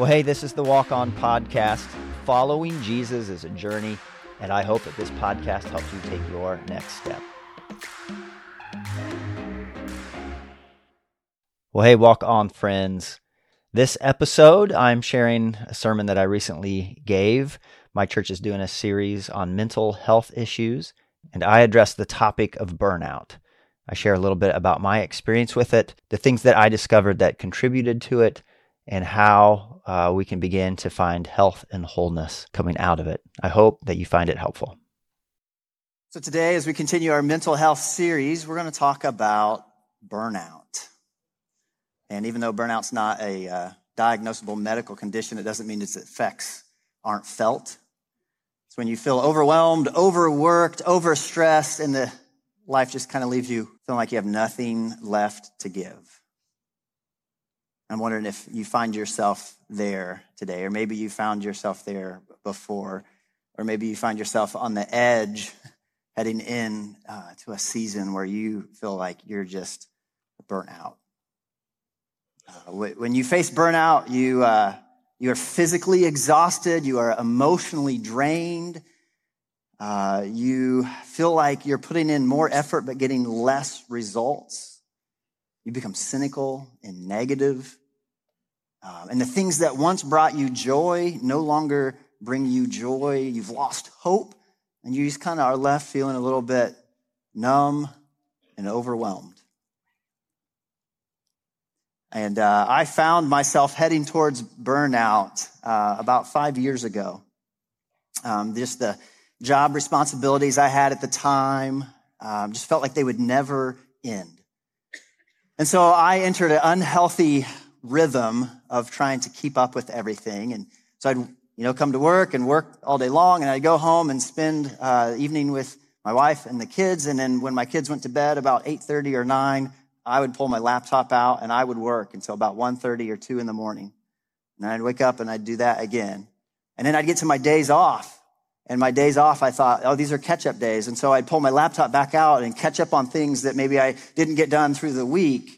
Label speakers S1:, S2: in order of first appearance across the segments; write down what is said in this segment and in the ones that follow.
S1: Well, hey, this is the Walk On Podcast. Following Jesus is a journey, and I hope that this podcast helps you take your next step. Well, hey, Walk On friends. This episode, I'm sharing a sermon that I recently gave. My church is doing a series on mental health issues, and I address the topic of burnout. I share a little bit about my experience with it, the things that I discovered that contributed to it, and how uh, we can begin to find health and wholeness coming out of it. I hope that you find it helpful.
S2: So, today, as we continue our mental health series, we're going to talk about burnout. And even though burnout's not a uh, diagnosable medical condition, it doesn't mean its effects aren't felt. It's when you feel overwhelmed, overworked, overstressed, and the life just kind of leaves you feeling like you have nothing left to give. I'm wondering if you find yourself there today, or maybe you found yourself there before, or maybe you find yourself on the edge heading in uh, to a season where you feel like you're just burnt out. Uh, when you face burnout, you, uh, you are physically exhausted, you are emotionally drained, uh, you feel like you're putting in more effort but getting less results. You become cynical and negative. Um, and the things that once brought you joy no longer bring you joy. You've lost hope, and you just kind of are left feeling a little bit numb and overwhelmed. And uh, I found myself heading towards burnout uh, about five years ago. Um, just the job responsibilities I had at the time um, just felt like they would never end. And so I entered an unhealthy rhythm of trying to keep up with everything. And so I'd, you know, come to work and work all day long, and I'd go home and spend uh, evening with my wife and the kids. And then when my kids went to bed about 8.30 or 9, I would pull my laptop out and I would work until about 1.30 or 2 in the morning. And I'd wake up and I'd do that again. And then I'd get to my days off. And my days off, I thought, oh, these are catch up days. And so I'd pull my laptop back out and catch up on things that maybe I didn't get done through the week.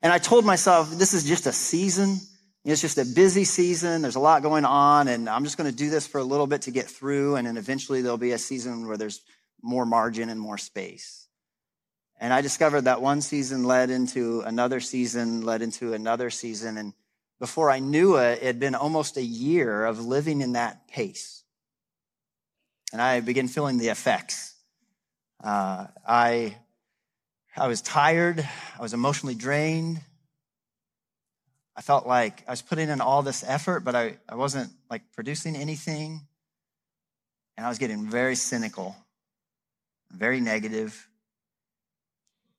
S2: And I told myself, this is just a season. It's just a busy season. There's a lot going on, and I'm just going to do this for a little bit to get through. And then eventually there'll be a season where there's more margin and more space. And I discovered that one season led into another season, led into another season. And before I knew it, it had been almost a year of living in that pace. And I began feeling the effects. Uh, I I was tired. I was emotionally drained. I felt like I was putting in all this effort, but I, I wasn't like producing anything. And I was getting very cynical, very negative.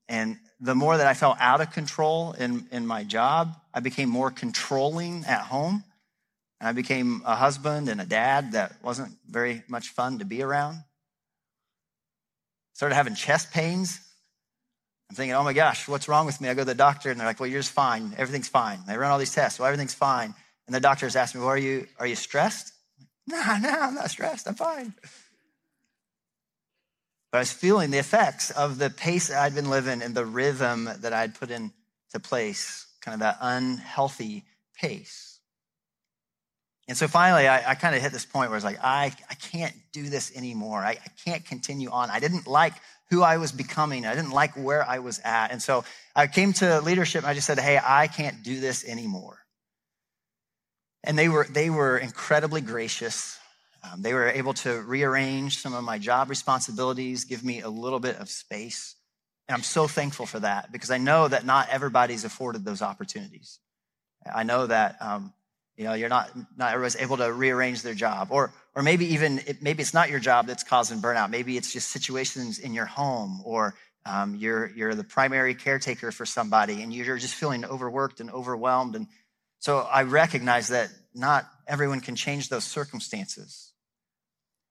S2: And the more that I felt out of control in, in my job, I became more controlling at home. And I became a husband and a dad that wasn't very much fun to be around. Started having chest pains I'm thinking, oh my gosh, what's wrong with me? I go to the doctor and they're like, well, you're just fine. Everything's fine. They run all these tests. Well, everything's fine. And the doctors ask me, well, are you, are you stressed? No, no, I'm not stressed. I'm fine. But I was feeling the effects of the pace that I'd been living and the rhythm that I'd put into place, kind of that unhealthy pace. And so finally, I, I kind of hit this point where it's like, I, I can't do this anymore. I, I can't continue on. I didn't like who I was becoming. I didn't like where I was at. And so I came to leadership and I just said, Hey, I can't do this anymore. And they were, they were incredibly gracious. Um, they were able to rearrange some of my job responsibilities, give me a little bit of space. And I'm so thankful for that because I know that not everybody's afforded those opportunities. I know that um, you know, you're not, not everybody's able to rearrange their job. Or, or maybe even, it, maybe it's not your job that's causing burnout. Maybe it's just situations in your home or um, you're, you're the primary caretaker for somebody and you're just feeling overworked and overwhelmed. And so I recognize that not everyone can change those circumstances.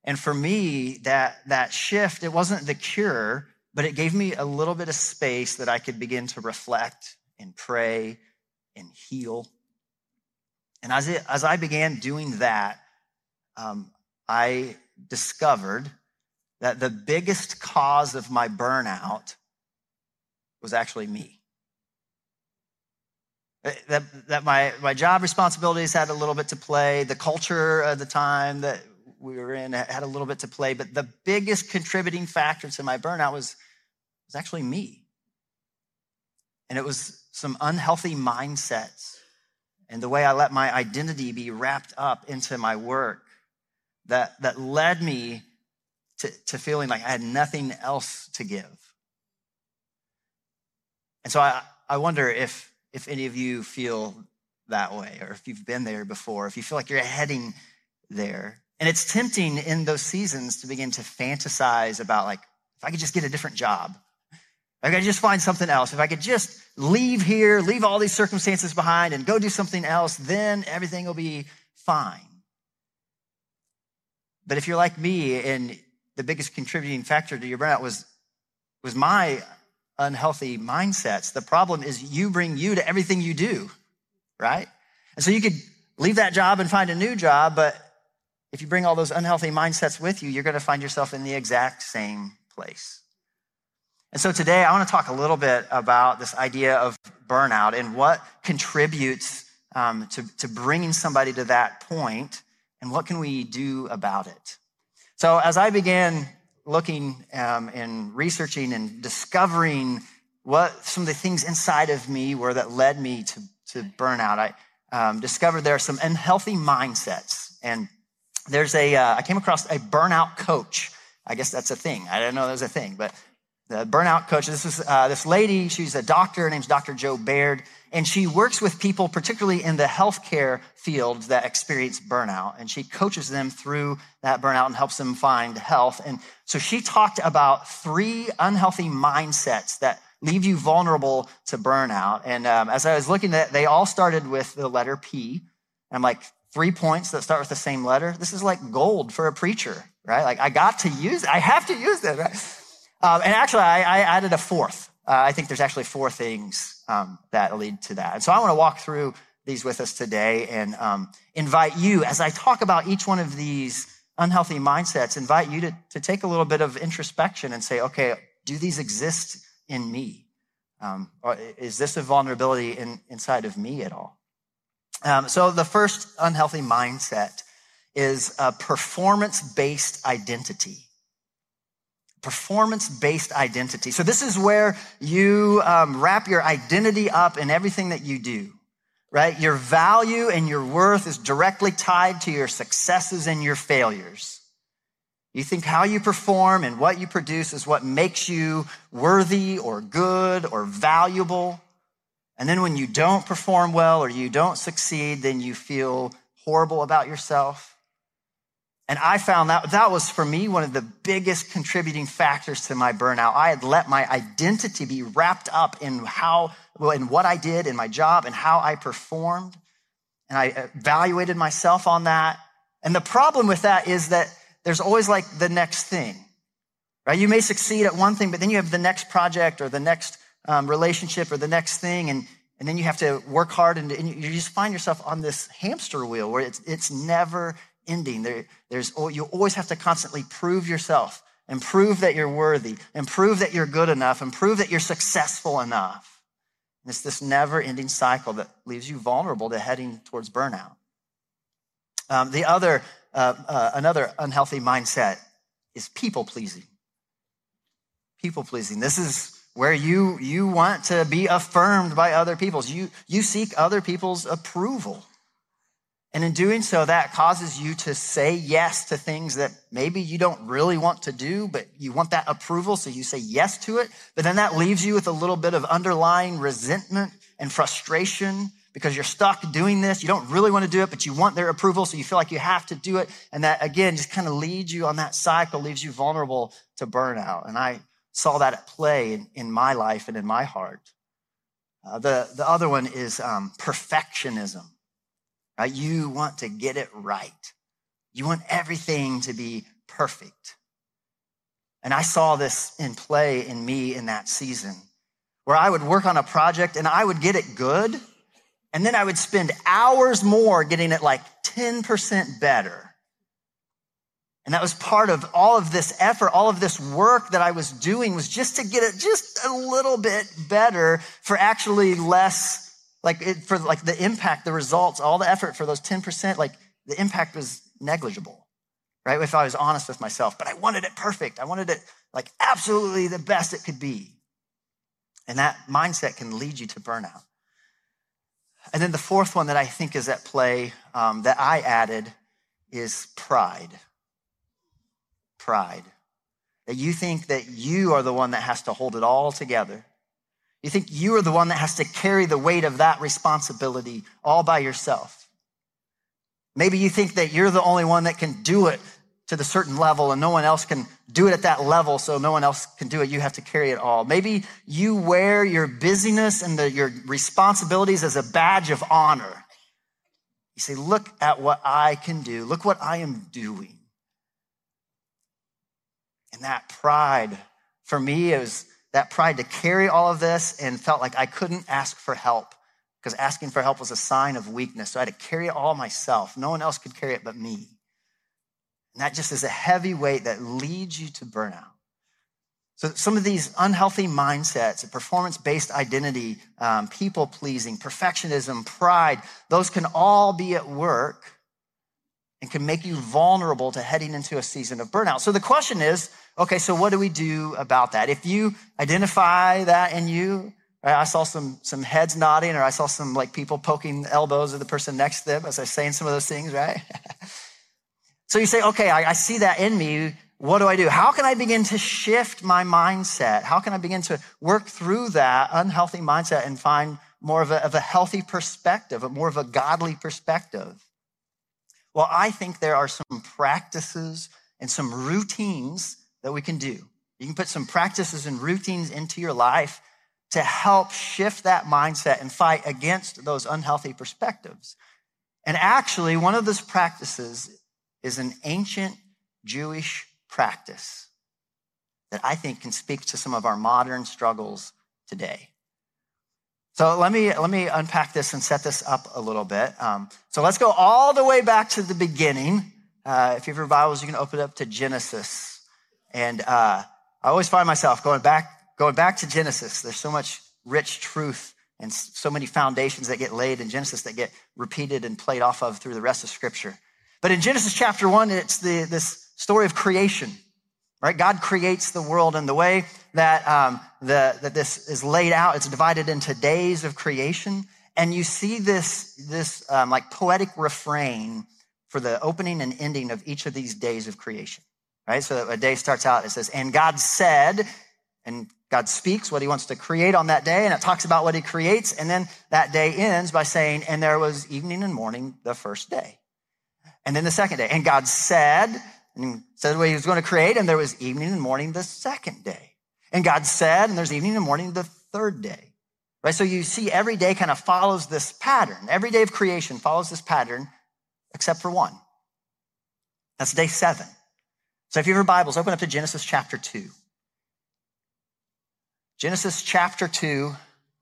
S2: And for me, that, that shift, it wasn't the cure, but it gave me a little bit of space that I could begin to reflect and pray and heal and as, it, as I began doing that, um, I discovered that the biggest cause of my burnout was actually me. Uh, that, that my, my job responsibilities had a little bit to play, the culture of the time that we were in had a little bit to play, but the biggest contributing factor to my burnout was, was actually me. And it was some unhealthy mindsets and the way I let my identity be wrapped up into my work that, that led me to, to feeling like I had nothing else to give. And so I, I wonder if, if any of you feel that way, or if you've been there before, if you feel like you're heading there. And it's tempting in those seasons to begin to fantasize about, like, if I could just get a different job, if I could just find something else, if I could just leave here, leave all these circumstances behind, and go do something else, then everything will be fine. But if you're like me and the biggest contributing factor to your burnout was, was my unhealthy mindsets. The problem is you bring you to everything you do, right? And so you could leave that job and find a new job, but if you bring all those unhealthy mindsets with you, you're going to find yourself in the exact same place. And so today I want to talk a little bit about this idea of burnout and what contributes um, to, to bringing somebody to that point and what can we do about it. So as I began looking um, and researching and discovering what some of the things inside of me were that led me to, to burnout, I um, discovered there are some unhealthy mindsets. And there's a uh, I came across a burnout coach. I guess that's a thing. I didn't know that was a thing, but the burnout coach. This is uh, this lady. She's a doctor. Her name's Dr. Joe Baird, and she works with people, particularly in the healthcare field, that experience burnout. And she coaches them through that burnout and helps them find health. And so she talked about three unhealthy mindsets that leave you vulnerable to burnout. And um, as I was looking at, it, they all started with the letter P. And I'm like, three points that start with the same letter. This is like gold for a preacher, right? Like I got to use it. I have to use it, right? Um, and actually, I, I, added a fourth. Uh, I think there's actually four things um, that lead to that. And so I want to walk through these with us today and um, invite you, as I talk about each one of these unhealthy mindsets, invite you to, to take a little bit of introspection and say, okay, do these exist in me? Um, is this a vulnerability in, inside of me at all? Um, so the first unhealthy mindset is a performance based identity performance based identity. So, this is where you um, wrap your identity up in everything that you do, right? Your value and your worth is directly tied to your successes and your failures. You think how you perform and what you produce is what makes you worthy or good or valuable. And then when you don't perform well or you don't succeed, then you feel horrible about yourself. And I found that that was for me one of the biggest contributing factors to my burnout. I had let my identity be wrapped up in how, well, in what I did in my job and how I performed. And I evaluated myself on that. And the problem with that is that there's always like the next thing, right? You may succeed at one thing, but then you have the next project or the next um, relationship or the next thing. And, and then you have to work hard and, and you just find yourself on this hamster wheel where it's, it's never ending. There, there's, you always have to constantly prove yourself and prove that you're worthy and prove that you're good enough and prove that you're successful enough. And it's this never ending cycle that leaves you vulnerable to heading towards burnout. Um, the other, uh, uh, another unhealthy mindset is people pleasing. People pleasing. This is where you, you want to be affirmed by other people's. You, you seek other people's approval. And in doing so, that causes you to say yes to things that maybe you don't really want to do, but you want that approval, so you say yes to it. But then that leaves you with a little bit of underlying resentment and frustration because you're stuck doing this. You don't really want to do it, but you want their approval, so you feel like you have to do it. And that again just kind of leads you on that cycle, leaves you vulnerable to burnout. And I saw that at play in, in my life and in my heart. Uh, the, the other one is um, perfectionism. Right? You want to get it right. You want everything to be perfect. And I saw this in play in me in that season where I would work on a project and I would get it good. And then I would spend hours more getting it like 10% better. And that was part of all of this effort, all of this work that I was doing was just to get it just a little bit better for actually less Like it, for like the impact, the results, all the effort for those 10%, like the impact was negligible, right? If I was honest with myself, but I wanted it perfect. I wanted it like absolutely the best it could be. And that mindset can lead you to burnout. And then the fourth one that I think is at play um, that I added is pride. Pride. That you think that you are the one that has to hold it all together. You think you are the one that has to carry the weight of that responsibility all by yourself. Maybe you think that you're the only one that can do it to the certain level and no one else can do it at that level so no one else can do it. You have to carry it all. Maybe you wear your busyness and the, your responsibilities as a badge of honor. You say look at what i can do. Look what i am doing. And that pride for me is that pride to carry all of this and felt like i couldn't ask for help because asking for help was a sign of weakness. So i had to carry it all myself. No one else could carry it but me. And that just is a heavy weight that leads you to burnout. So, some of these unhealthy mindsets, performance based identity, um, people pleasing, perfectionism, pride, those can all be at work and can make you vulnerable to heading into a season of burnout. So, the question is okay, so what do we do about that? If you identify that in you, I saw some, some heads nodding, or I saw some like people poking elbows of the person next to them as I was saying some of those things, right? So you say, okay, I, I see that in me. What do I do? How can I begin to shift my mindset? How can I begin to work through that unhealthy mindset and find more of a, of a healthy perspective, a more of a godly perspective? Well, I think there are some practices and some routines that we can do. You can put some practices and routines into your life to help shift that mindset and fight against those unhealthy perspectives. And actually, one of those practices is an ancient Jewish practice that I think can speak to some of our modern struggles today. So let me, let me unpack this and set this up a little bit. Um, so let's go all the way back to the beginning. Uh, if you have your Bibles, you can open it up to Genesis. And uh, I always find myself going back, going back to Genesis. There's so much rich truth and so many foundations that get laid in Genesis that get repeated and played off of through the rest of Scripture. But in Genesis chapter one, it's the, this story of creation, right? God creates the world and the way that, um, the, that this is laid out, it's divided into days of creation. And you see this, this um, like poetic refrain for the opening and ending of each of these days of creation, right? So a day starts out, it says, and God said, and God speaks what he wants to create on that day, and it talks about what he creates. And then that day ends by saying, and there was evening and morning the first day. And then the second day. And God said, and said what he was going to create, and there was evening and morning the second day. And God said, and there's evening and morning the third day. Right? So you see every day kind of follows this pattern. Every day of creation follows this pattern, except for one. That's day seven. So if you have your Bibles, open up to Genesis chapter 2. Genesis chapter 2,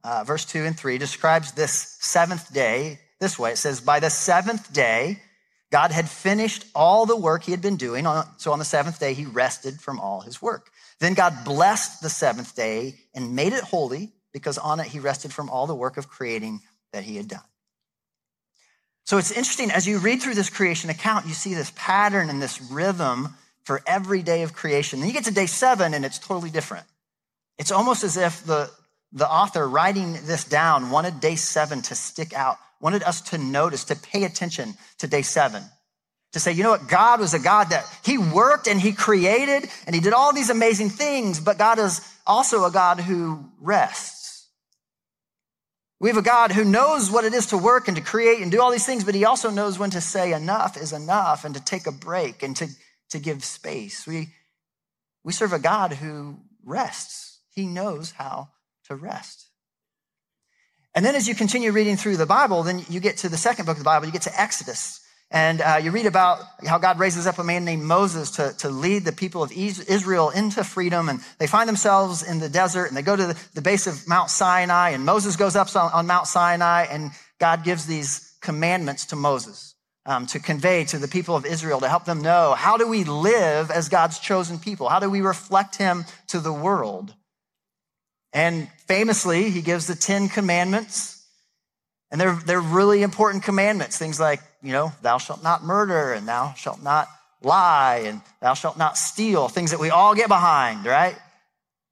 S2: uh, verse 2 and 3 describes this seventh day this way. It says, By the seventh day, God had finished all the work he had been doing. So on the seventh day, he rested from all his work. Then God blessed the seventh day and made it holy because on it he rested from all the work of creating that he had done. So it's interesting as you read through this creation account, you see this pattern and this rhythm for every day of creation. Then you get to day seven and it's totally different. It's almost as if the, the author writing this down wanted day seven to stick out wanted us to notice, to pay attention to day seven. To say, you know what? God was a God that He worked and He created and He did all these amazing things, but God is also a God who rests. We have a God who knows what it is to work and to create and do all these things, but He also knows when to say enough is enough and to take a break and to, to give space. We, we serve a God who rests. He knows how to rest. And then as you continue reading through the Bible, then you get to the second book of the Bible, you get to Exodus. And uh, you read about how God raises up a man named Moses to, to lead the people of Israel into freedom. And they find themselves in the desert and they go to the, the base of Mount Sinai. And Moses goes up on, on Mount Sinai and God gives these commandments to Moses um, to convey to the people of Israel to help them know how do we live as God's chosen people? How do we reflect him to the world? And famously, he gives the Ten Commandments. And they're, they're really important commandments. Things like, you know, thou shalt not murder and thou shalt not lie and thou shalt not steal, things that we all get behind, right?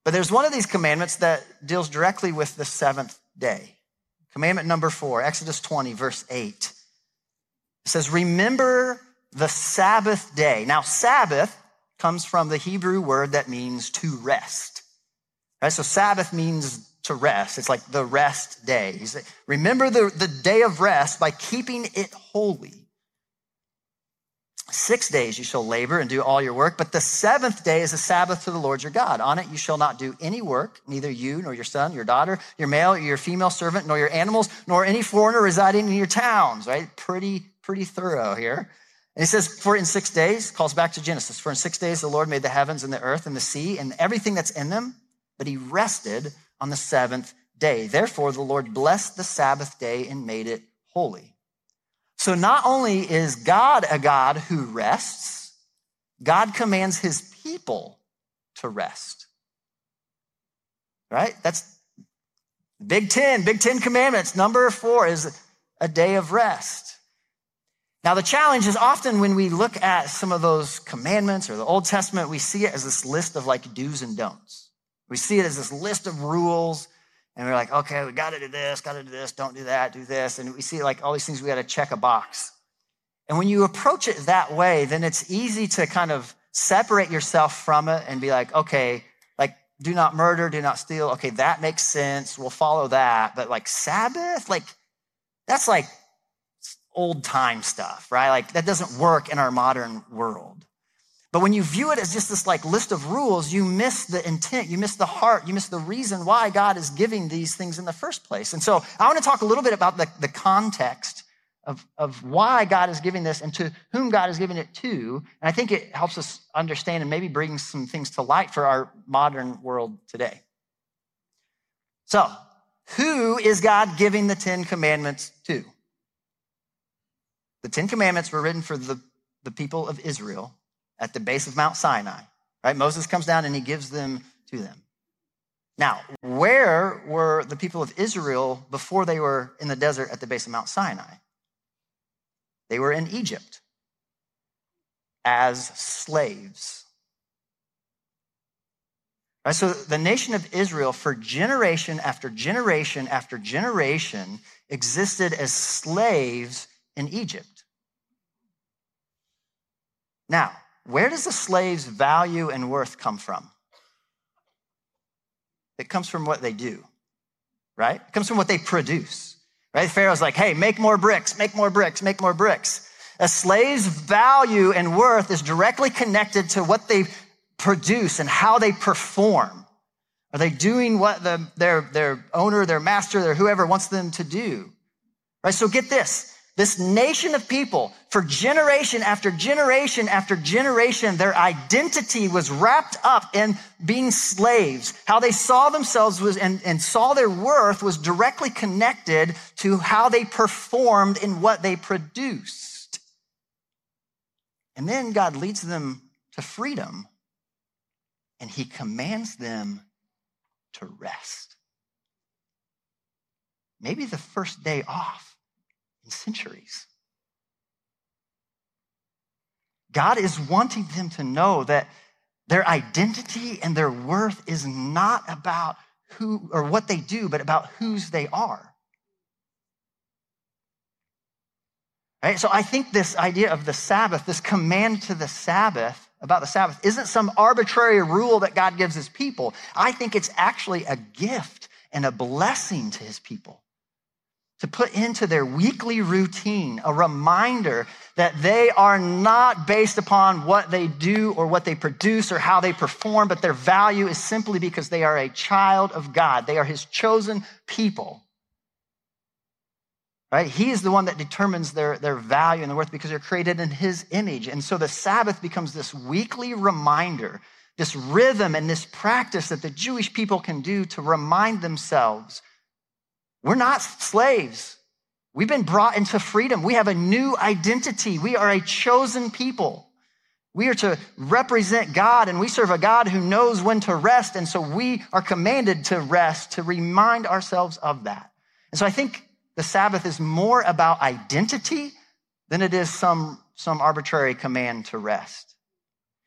S2: But there's one of these commandments that deals directly with the seventh day. Commandment number four, Exodus 20, verse 8. It says, Remember the Sabbath day. Now, Sabbath comes from the Hebrew word that means to rest. Right? So, Sabbath means to rest. It's like the rest day. Remember the, the day of rest by keeping it holy. Six days you shall labor and do all your work, but the seventh day is a Sabbath to the Lord your God. On it you shall not do any work, neither you nor your son, your daughter, your male your female servant, nor your animals, nor any foreigner residing in your towns, right? Pretty, pretty thorough here. And he says, for in six days, calls back to Genesis, for in six days the Lord made the heavens and the earth and the sea and everything that's in them, but he rested on the seventh day. Therefore, the Lord blessed the Sabbath day and made it holy. So not only is God a God who rests, God commands his people to rest. Right? That's Big Ten, Big Ten commandments. Number four is a day of rest. Now, the challenge is often when we look at some of those commandments or the Old Testament, we see it as this list of like do's and don'ts. We see it as this list of rules and we're like, okay, we got to do this, got to do this, don't do that, do this. And we see like all these things we got to check a box. And when you approach it that way, then it's easy to kind of separate yourself from it and be like, okay, like do not murder, do not steal. Okay, that makes sense. We'll follow that. But like Sabbath, like that's like old time stuff, right? Like that doesn't work in our modern world. But when you view it as just this like list of rules, you miss the intent, you miss the heart, you miss the reason why God is giving these things in the first place. And so I want to talk a little bit about the, the context of, of why God is giving this and to whom God is giving it to. And I think it helps us understand and maybe bring some things to light for our modern world today. So, who is God giving the Ten Commandments to? The Ten Commandments were written for the, the people of Israel at the base of Mount Sinai, right? Moses comes down and he gives them to them. Now, where were the people of Israel before they were in the desert at the base of Mount Sinai? They were in Egypt as slaves. Right, so the nation of Israel, for generation after generation after generation, existed as slaves in Egypt. Now, where does the slave's value and worth come from? It comes from what they do, right? It comes from what they produce, right? Pharaoh's like, hey, make more bricks, make more bricks, make more bricks. A slave's value and worth is directly connected to what they produce and how they perform. Are they doing what the, their, their owner, their master, their whoever wants them to do? Right? So get this. This nation of people, for generation after generation after generation, their identity was wrapped up in being slaves. How they saw themselves was, and, and saw their worth was directly connected to how they performed in what they produced. And then God leads them to freedom and he commands them to rest. Maybe the first day off centuries. God is wanting them to know that their identity and their worth is not about who or what they do, but about whose they are. Right? So I think this idea of the Sabbath, this command to the Sabbath about the Sabbath, isn't some arbitrary rule that God gives his people. I think it's actually a gift and a blessing to his people to put into their weekly routine a reminder that they are not based upon what they do or what they produce or how they perform, but their value is simply because they are a child of God. They are his chosen people. Right? He is the one that determines their, their value and their worth because they're created in his image. And so the Sabbath becomes this weekly reminder, this rhythm and this practice that the Jewish people can do to remind themselves we're not slaves. We've been brought into freedom. We have a new identity. We are a chosen people. We are to represent God, and we serve a God who knows when to rest. And so we are commanded to rest, to remind ourselves of that. And so I think the Sabbath is more about identity than it is some, some arbitrary command to rest.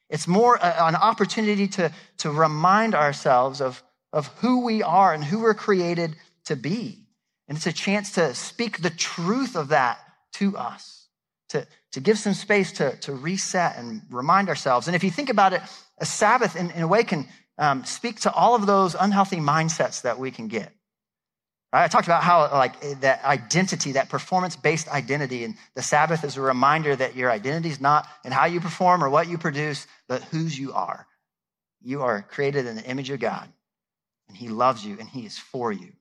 S2: It's more a, an opportunity to, to remind ourselves of, of who we are and who we're created to be. And it's a chance to speak the truth of that to us, to, to give some space to, to reset and remind ourselves. And if you think about it, a Sabbath in, in a way can um, speak to all of those unhealthy mindsets that we can get. I talked about how like that identity, that performance-based identity, and the Sabbath is a reminder that your identity is not in how you perform or what you produce, but whose you are. You are created in the image of God, and He loves you and He is for you.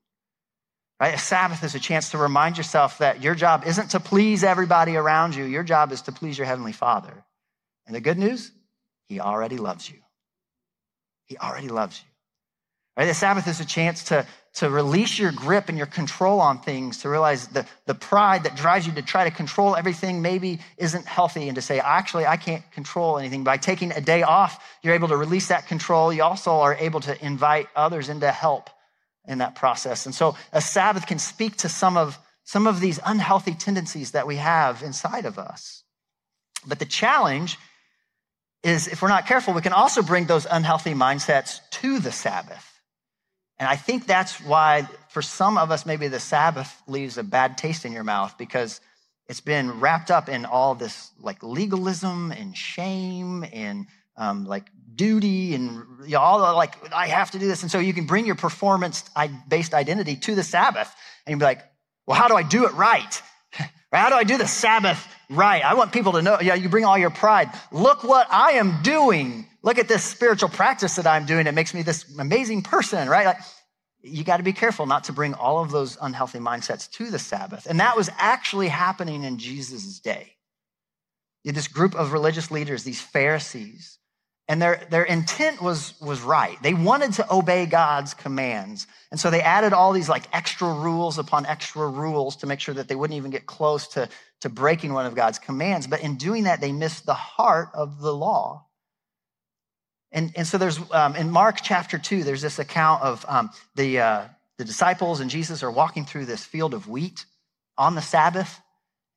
S2: Right? A Sabbath is a chance to remind yourself that your job isn't to please everybody around you. Your job is to please your Heavenly Father. And the good news, He already loves you. He already loves you. Right? The Sabbath is a chance to, to release your grip and your control on things, to realize the, the pride that drives you to try to control everything maybe isn't healthy, and to say, actually, I can't control anything. By taking a day off, you're able to release that control. You also are able to invite others in to help in that process. And so a Sabbath can speak to some of, some of these unhealthy tendencies that we have inside of us. But the challenge is if we're not careful, we can also bring those unhealthy mindsets to the Sabbath. And I think that's why, for some of us, maybe the Sabbath leaves a bad taste in your mouth because it's been wrapped up in all this like legalism and shame and um, like duty and you know, all the, like I have to do this. And so you can bring your performance based identity to the Sabbath and you'd be like, well, how do I do it right? how do I do the Sabbath right? I want people to know, yeah, you bring all your pride. Look what I am doing. Look at this spiritual practice that I'm doing. It makes me this amazing person, right? Like, you got to be careful not to bring all of those unhealthy mindsets to the Sabbath. And that was actually happening in Jesus' day. This group of religious leaders, these Pharisees, and their, their intent was, was right. They wanted to obey God's commands. And so they added all these like extra rules upon extra rules to make sure that they wouldn't even get close to, to breaking one of God's commands. But in doing that, they missed the heart of the law. And, and so there's, um, in Mark chapter two, there's this account of um, the, uh, the disciples and Jesus are walking through this field of wheat on the Sabbath.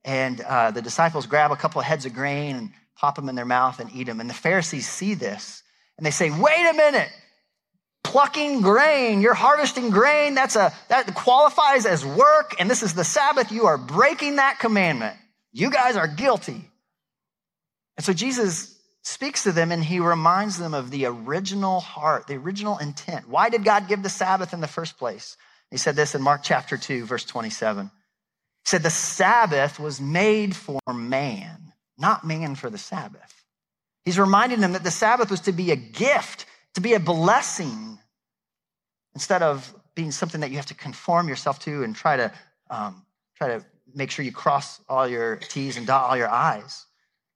S2: And uh, the disciples grab a couple of heads of grain and pop them in their mouth and eat them. And the Pharisees see this and they say, wait a minute, plucking grain, you're harvesting grain, that's a, that qualifies as work, and this is the Sabbath, you are breaking that commandment. You guys are guilty. And so Jesus speaks to them and he reminds them of the original heart, the original intent. Why did God give the Sabbath in the first place? He said this in Mark chapter 2, verse 27. He said, The Sabbath was made for man not man for the Sabbath. He's reminding them that the Sabbath was to be a gift, to be a blessing, instead of being something that you have to conform yourself to and try to um, try to make sure you cross all your T's and dot all your I's.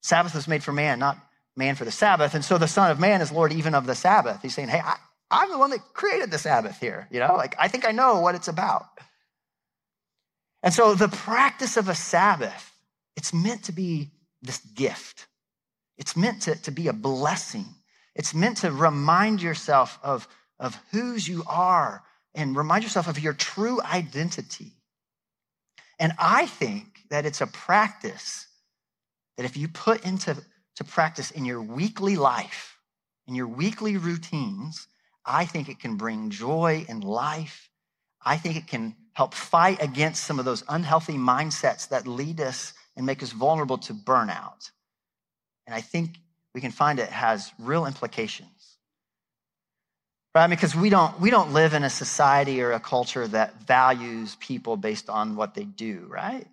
S2: Sabbath was made for man, not man for the Sabbath. And so the Son of Man is Lord even of the Sabbath. He's saying, hey, I, I'm the one that created the Sabbath here. You know, like I think I know what it's about. And so the practice of a Sabbath, it's meant to be this gift. It's meant to, to be a blessing. It's meant to remind yourself of, of whose you are and remind yourself of your true identity. And I think that it's a practice that if you put into to practice in your weekly life, in your weekly routines, I think it can bring joy and life. I think it can help fight against some of those unhealthy mindsets that lead us and make us vulnerable to burnout. And I think we can find it has real implications. Right? Because we don't, we don't live in a society or a culture that values people based on what they do, right?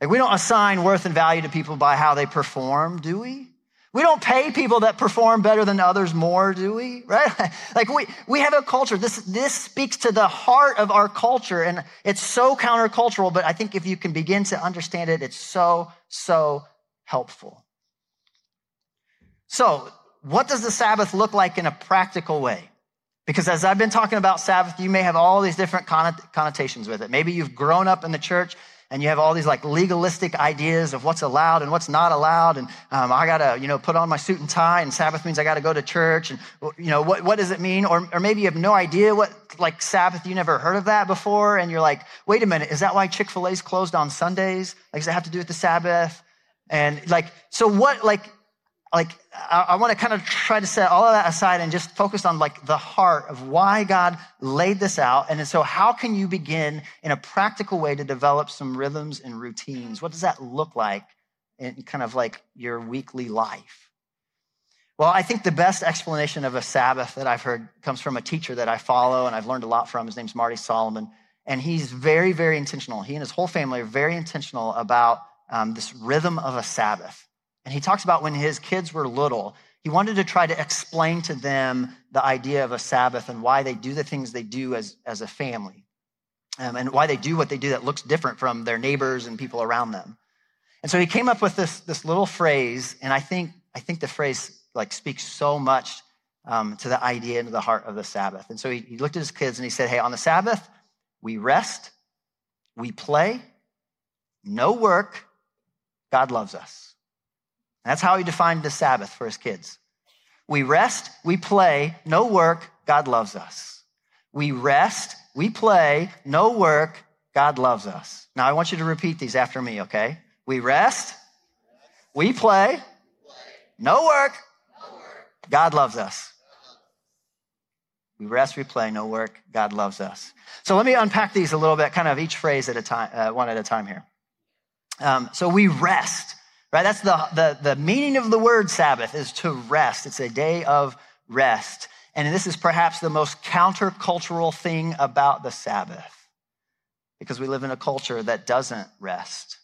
S2: Like we don't assign worth and value to people by how they perform, do we? We don't pay people that perform better than others more, do we? Right? like we, we have a culture. This, this speaks to the heart of our culture and it's so countercultural, but I think if you can begin to understand it, it's so, so helpful. So what does the Sabbath look like in a practical way? Because as I've been talking about Sabbath, you may have all these different connotations with it. Maybe you've grown up in the church and you have all these like legalistic ideas of what's allowed and what's not allowed. And um, I gotta, you know, put on my suit and tie and Sabbath means I gotta go to church. And, you know, what, what does it mean? Or, or maybe you have no idea what like Sabbath, you never heard of that before. And you're like, wait a minute, is that why Chick Fil A's closed on Sundays? Like, does it have to do with the Sabbath? And like, so what, like, like I, I want to kind of try to set all of that aside and just focus on like the heart of why God laid this out. And so how can you begin in a practical way to develop some rhythms and routines? What does that look like in kind of like your weekly life? Well, I think the best explanation of a Sabbath that I've heard comes from a teacher that I follow and I've learned a lot from. His name's Marty Solomon. And he's very, very intentional. He and his whole family are very intentional about um, this rhythm of a Sabbath. And he talks about when his kids were little, he wanted to try to explain to them the idea of a Sabbath and why they do the things they do as, as a family, um, and why they do what they do that looks different from their neighbors and people around them. And so he came up with this, this little phrase, and I think, I think the phrase like speaks so much um, to the idea and to the heart of the Sabbath. And so he, he looked at his kids and he said, Hey, on the Sabbath, we rest, we play, no work, God loves us. That's how he defined the Sabbath for his kids. We rest, we play, no work, God loves us. We rest, we play, no work, God loves us. Now I want you to repeat these after me, okay? We rest, we play, no work, God loves us. We rest, we play, no work, God loves us. So let me unpack these a little bit, kind of each phrase at a time, uh, one at a time here. Um, so we rest. Right? That's the, the, the meaning of the word Sabbath is to rest. It's a day of rest. And this is perhaps the most countercultural thing about the Sabbath because we live in a culture that doesn't rest.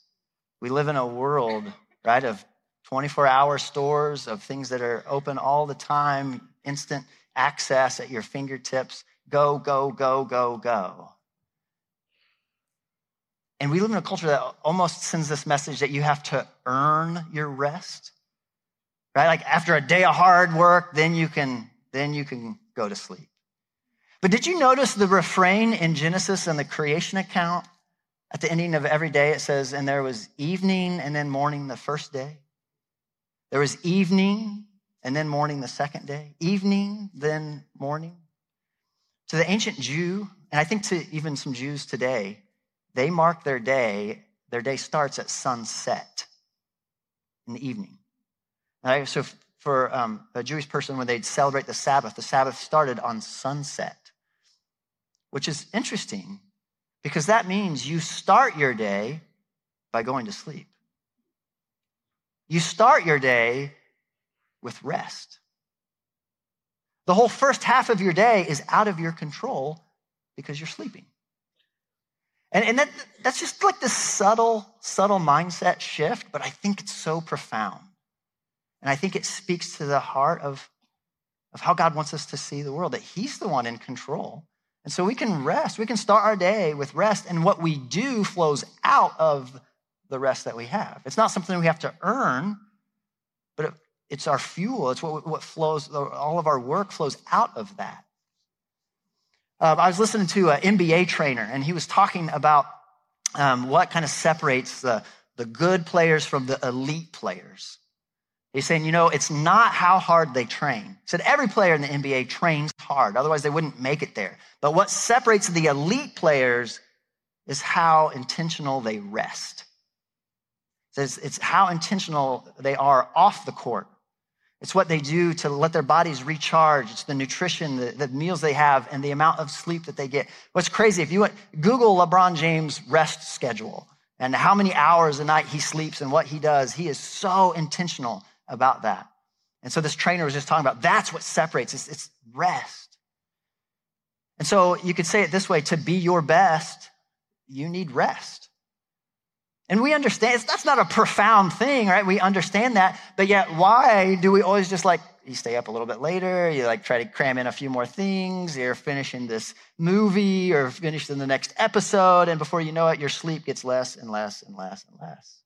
S2: We live in a world, right, of 24 hour stores, of things that are open all the time, instant access at your fingertips. Go, go, go, go, go. And we live in a culture that almost sends this message that you have to earn your rest. Right? Like after a day of hard work, then you can then you can go to sleep. But did you notice the refrain in Genesis and the creation account? At the ending of every day, it says, and there was evening and then morning the first day. There was evening and then morning the second day. Evening, then morning. To the ancient Jew, and I think to even some Jews today, they mark their day, their day starts at sunset in the evening. Right? So for um, a Jewish person, when they'd celebrate the Sabbath, the Sabbath started on sunset, which is interesting because that means you start your day by going to sleep. You start your day with rest. The whole first half of your day is out of your control because you're sleeping. And, and that, that's just like this subtle, subtle mindset shift, but I think it's so profound. And I think it speaks to the heart of, of how God wants us to see the world, that He's the one in control. And so we can rest. We can start our day with rest, and what we do flows out of the rest that we have. It's not something we have to earn, but it's our fuel. It's what, what flows, all of our work flows out of that. Uh, I was listening to an NBA trainer, and he was talking about um, what kind of separates the, the good players from the elite players. He's saying, you know, it's not how hard they train. He said every player in the NBA trains hard, otherwise they wouldn't make it there. But what separates the elite players is how intentional they rest. Says it's how intentional they are off the court. It's what they do to let their bodies recharge. It's the nutrition, the, the, meals they have, and the amount of sleep that they get. What's crazy, if you went, Google LeBron James' rest schedule and how many hours a night he sleeps and what he does, he is so intentional about that. And so this trainer was just talking about that's what separates, it's, it's rest. And so you could say it this way to be your best, you need rest. And we understand, that's not a profound thing, right? We understand that. But yet, why do we always just like, you stay up a little bit later, you like try to cram in a few more things, you're finishing this movie or finishing the next episode, and before you know it, your sleep gets less and less and less and less.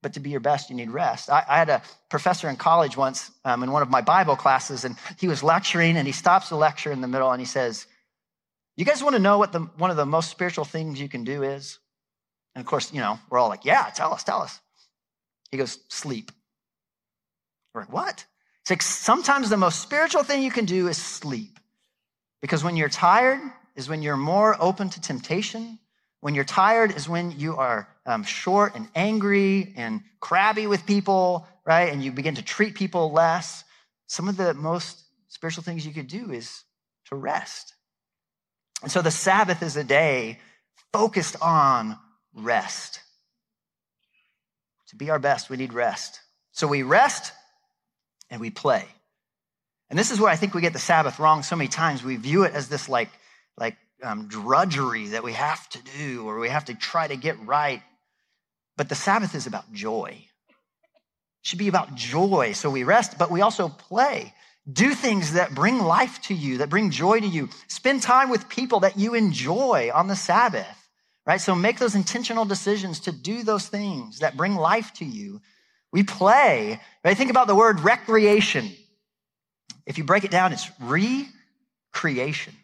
S2: But to be your best, you need rest. I, I had a professor in college once um, in one of my Bible classes, and he was lecturing, and he stops the lecture in the middle and he says, You guys want to know what the, one of the most spiritual things you can do is? And of course, you know, we're all like, yeah, tell us, tell us. He goes, sleep. We're like, what? It's like sometimes the most spiritual thing you can do is sleep. Because when you're tired is when you're more open to temptation. When you're tired is when you are um, short and angry and crabby with people, right? And you begin to treat people less. Some of the most spiritual things you could do is to rest. And so the Sabbath is a day focused on rest. To be our best, we need rest. So we rest and we play. And this is where I think we get the Sabbath wrong so many times. We view it as this like, like um, drudgery that we have to do or we have to try to get right. But the Sabbath is about joy. It should be about joy. So we rest, but we also play. Do things that bring life to you, that bring joy to you. Spend time with people that you enjoy on the Sabbath, right? So make those intentional decisions to do those things that bring life to you. We play, right? Think about the word recreation. If you break it down, it's recreation.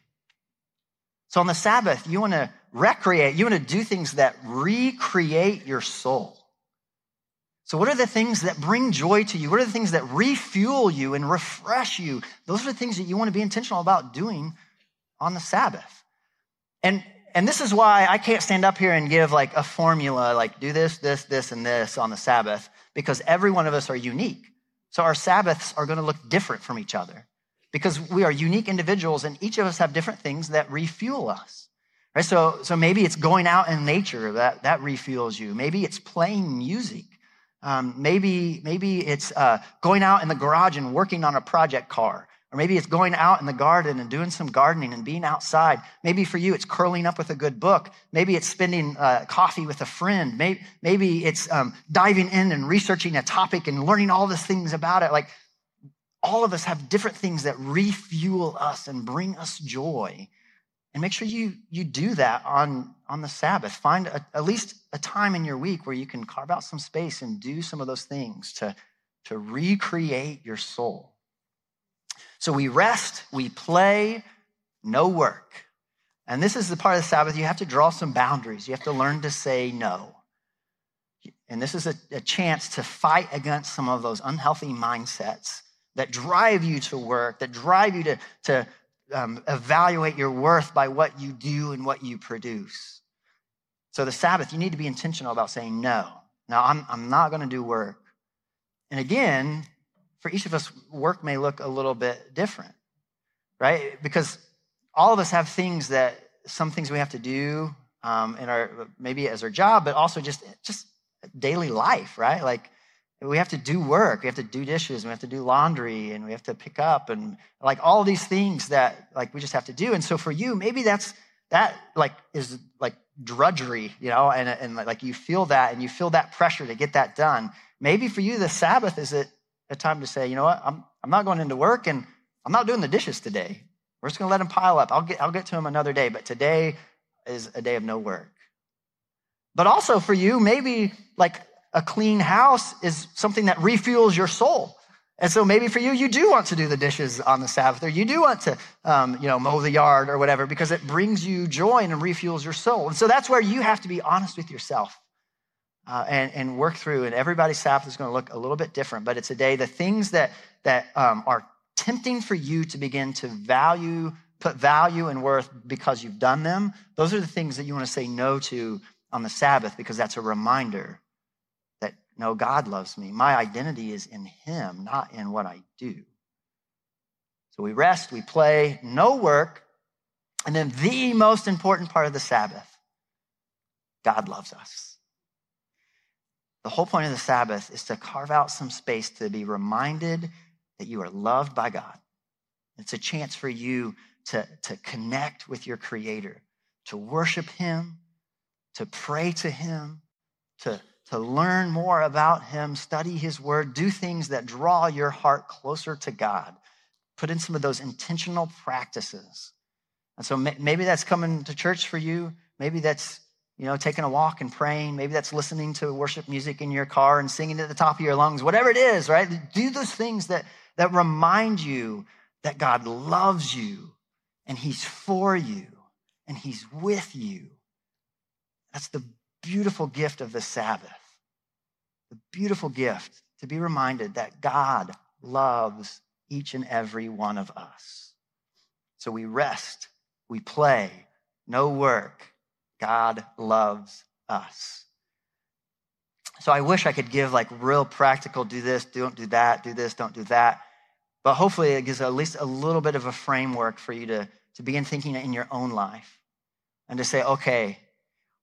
S2: So on the Sabbath, you want to recreate, you want to do things that recreate your soul. So, what are the things that bring joy to you? What are the things that refuel you and refresh you? Those are the things that you want to be intentional about doing on the Sabbath. And, and this is why I can't stand up here and give like a formula, like do this, this, this, and this on the Sabbath, because every one of us are unique. So, our Sabbaths are going to look different from each other because we are unique individuals and each of us have different things that refuel us. Right? So, so maybe it's going out in nature that, that refuels you. Maybe it's playing music um, maybe, maybe it's uh, going out in the garage and working on a project car. Or maybe it's going out in the garden and doing some gardening and being outside. Maybe for you, it's curling up with a good book. Maybe it's spending uh, coffee with a friend. Maybe, maybe it's um, diving in and researching a topic and learning all these things about it. Like all of us have different things that refuel us and bring us joy. And make sure you, you do that on, on the Sabbath. Find a, at least a time in your week where you can carve out some space and do some of those things to, to recreate your soul. So we rest, we play, no work. And this is the part of the Sabbath you have to draw some boundaries. You have to learn to say no. And this is a, a chance to fight against some of those unhealthy mindsets that drive you to work, that drive you to, to um, evaluate your worth by what you do and what you produce. So the Sabbath, you need to be intentional about saying no. Now, I'm, I'm not going to do work. And again, for each of us, work may look a little bit different, right? Because all of us have things that, some things we have to do um, in our, maybe as our job, but also just, just daily life, right? Like we have to do work we have to do dishes we have to do laundry and we have to pick up and like all these things that like we just have to do and so for you maybe that's that like is like drudgery you know and, and like you feel that and you feel that pressure to get that done maybe for you the sabbath is a, a time to say you know what? I'm, I'm not going into work and i'm not doing the dishes today. We're just going to let them pile up. I'll get i'll get to them another day. But today is a day of no work. But also for you maybe like a clean house is something that refuels your soul. And so maybe for you, you do want to do the dishes on the Sabbath, or you do want to, um, you know, mow the yard or whatever, because it brings you joy and refuels your soul. And so that's where you have to be honest with yourself uh, and, and work through. And everybody's Sabbath is going to look a little bit different, but it's a day. The things that that um, are tempting for you to begin to value, put value and worth because you've done them. Those are the things that you want to say no to on the Sabbath, because that's a reminder that no, God loves me. My identity is in Him, not in what I do. So we rest, we play, no work. And then the most important part of the Sabbath God loves us. The whole point of the Sabbath is to carve out some space to be reminded that you are loved by God. It's a chance for you to, to connect with your Creator, to worship Him, to pray to Him, to to learn more about Him, study His Word, do things that draw your heart closer to God. Put in some of those intentional practices. And so maybe that's coming to church for you. Maybe that's, you know, taking a walk and praying. Maybe that's listening to worship music in your car and singing at the top of your lungs. Whatever it is, right? Do those things that, that remind you that God loves you and He's for you and He's with you. That's the beautiful gift of the Sabbath, the beautiful gift to be reminded that God loves each and every one of us. So we rest, we play, no work. God loves us. So I wish I could give like real practical do this, don't do that, do this, don't do that. But hopefully it gives at least a little bit of a framework for you to, to begin thinking in your own life and to say, okay,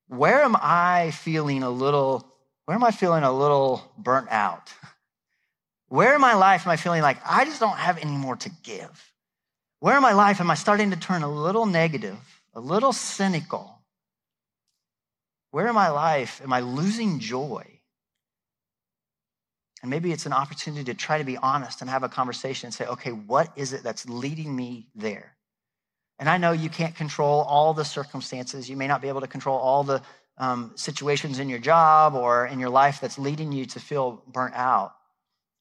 S2: where am I feeling a little, where am I feeling a little burnt out? Where in my life am I feeling like I just don't have any more to give? Where in my life am I starting to turn a little negative, a little cynical? Where in my life am I losing joy? And maybe it's an opportunity to try to be honest and have a conversation and say, okay, what is it that's leading me there? And I know you can't control all the circumstances. You may not be able to control all the um, situations in your job or in your life that's leading you to feel burnt out.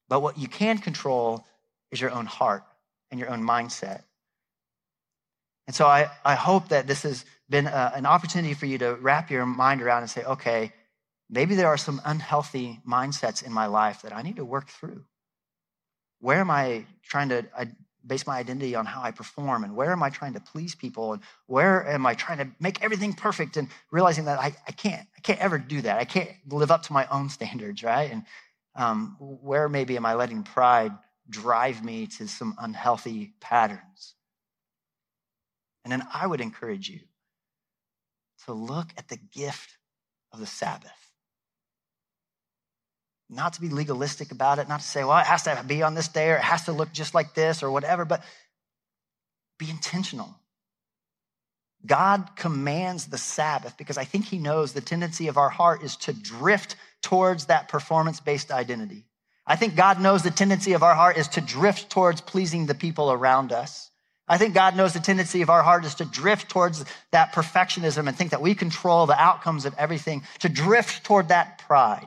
S2: But what you can control is your own heart and your own mindset. And so I, I hope that this has been a, an opportunity for you to wrap your mind around and say, okay, maybe there are some unhealthy mindsets in my life that I need to work through. Where am I trying to base my identity on how I perform? And where am I trying to please people? And where am I trying to make everything perfect and realizing that I, I can't, I can't ever do that. I can't live up to my own standards, right? And um, where maybe am I letting pride drive me to some unhealthy patterns? And then I would encourage you to look at the gift of the Sabbath. Not to be legalistic about it, not to say, well, it has to be on this day or it has to look just like this or whatever, but be intentional. God commands the Sabbath because I think He knows the tendency of our heart is to drift towards that performance based identity. I think God knows the tendency of our heart is to drift towards pleasing the people around us. I think God knows the tendency of our heart is to drift towards that perfectionism and think that we control the outcomes of everything, to drift toward that pride.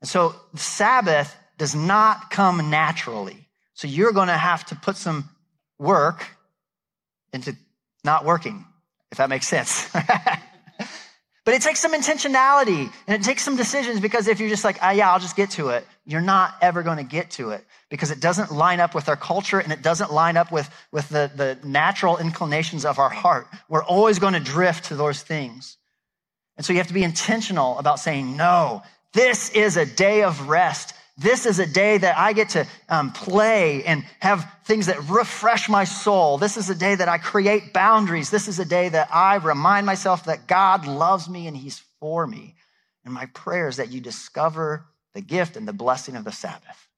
S2: And so Sabbath does not come naturally. So you're going to have to put some work into not working, if that makes sense. But it takes some intentionality and it takes some decisions because if you're just like, ah, yeah, I'll just get to it, you're not ever going to get to it because it doesn't line up with our culture and it doesn't line up with, with the, the natural inclinations of our heart. We're always going to drift to those things. And so you have to be intentional about saying, no, this is a day of rest. This is a day that I get to um, play and have things that refresh my soul. This is a day that I create boundaries. This is a day that I remind myself that God loves me and He's for me. And my prayer is that you discover the gift and the blessing of the Sabbath.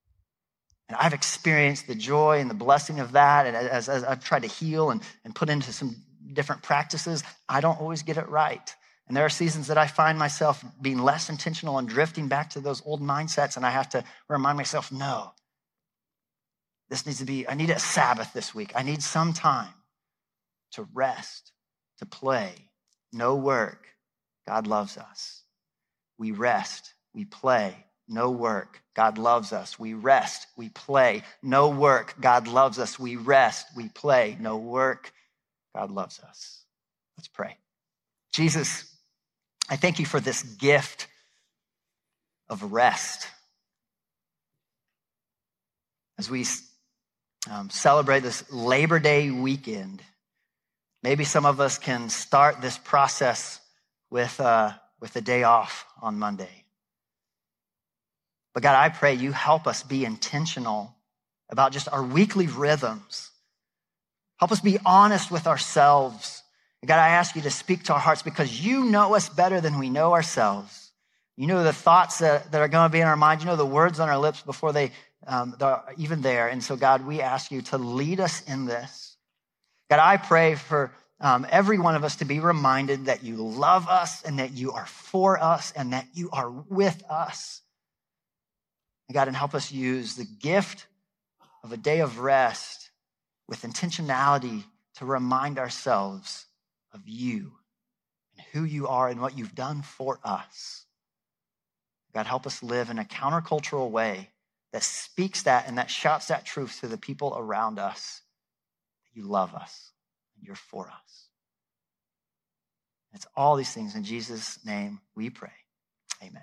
S2: And I've experienced the joy and the blessing of that. And as, as I've tried to heal and, and put into some different practices, I don't always get it right. And there are seasons that I find myself being less intentional and drifting back to those old mindsets. And I have to remind myself, no, this needs to be, I need a Sabbath this week. I need some time to rest, to play, no work. God loves us. We rest, we play, no work. God loves us. We rest, we play, no work. God loves us. We rest, we play, no work. God loves us. Let's pray. Jesus, I thank you for this gift of rest. As we um, celebrate this Labor Day weekend, maybe some of us can start this process with, uh, with a day off on Monday. But God, I pray you help us be intentional about just our weekly rhythms. Help us be honest with ourselves God, I ask you to speak to our hearts because you know us better than we know ourselves. You know the thoughts that, that are going to be in our mind. You know the words on our lips before they um, are even there. And so, God, we ask you to lead us in this. God, I pray for um, every one of us to be reminded that you love us and that you are for us and that you are with us. And God, and help us use the gift of a day of rest with intentionality to remind ourselves of you and who you are and what you've done for us. God, help us live in a countercultural way that speaks that and that shouts that truth to the people around us that you love us and you're for us. It's all these things in Jesus' name we pray. Amen.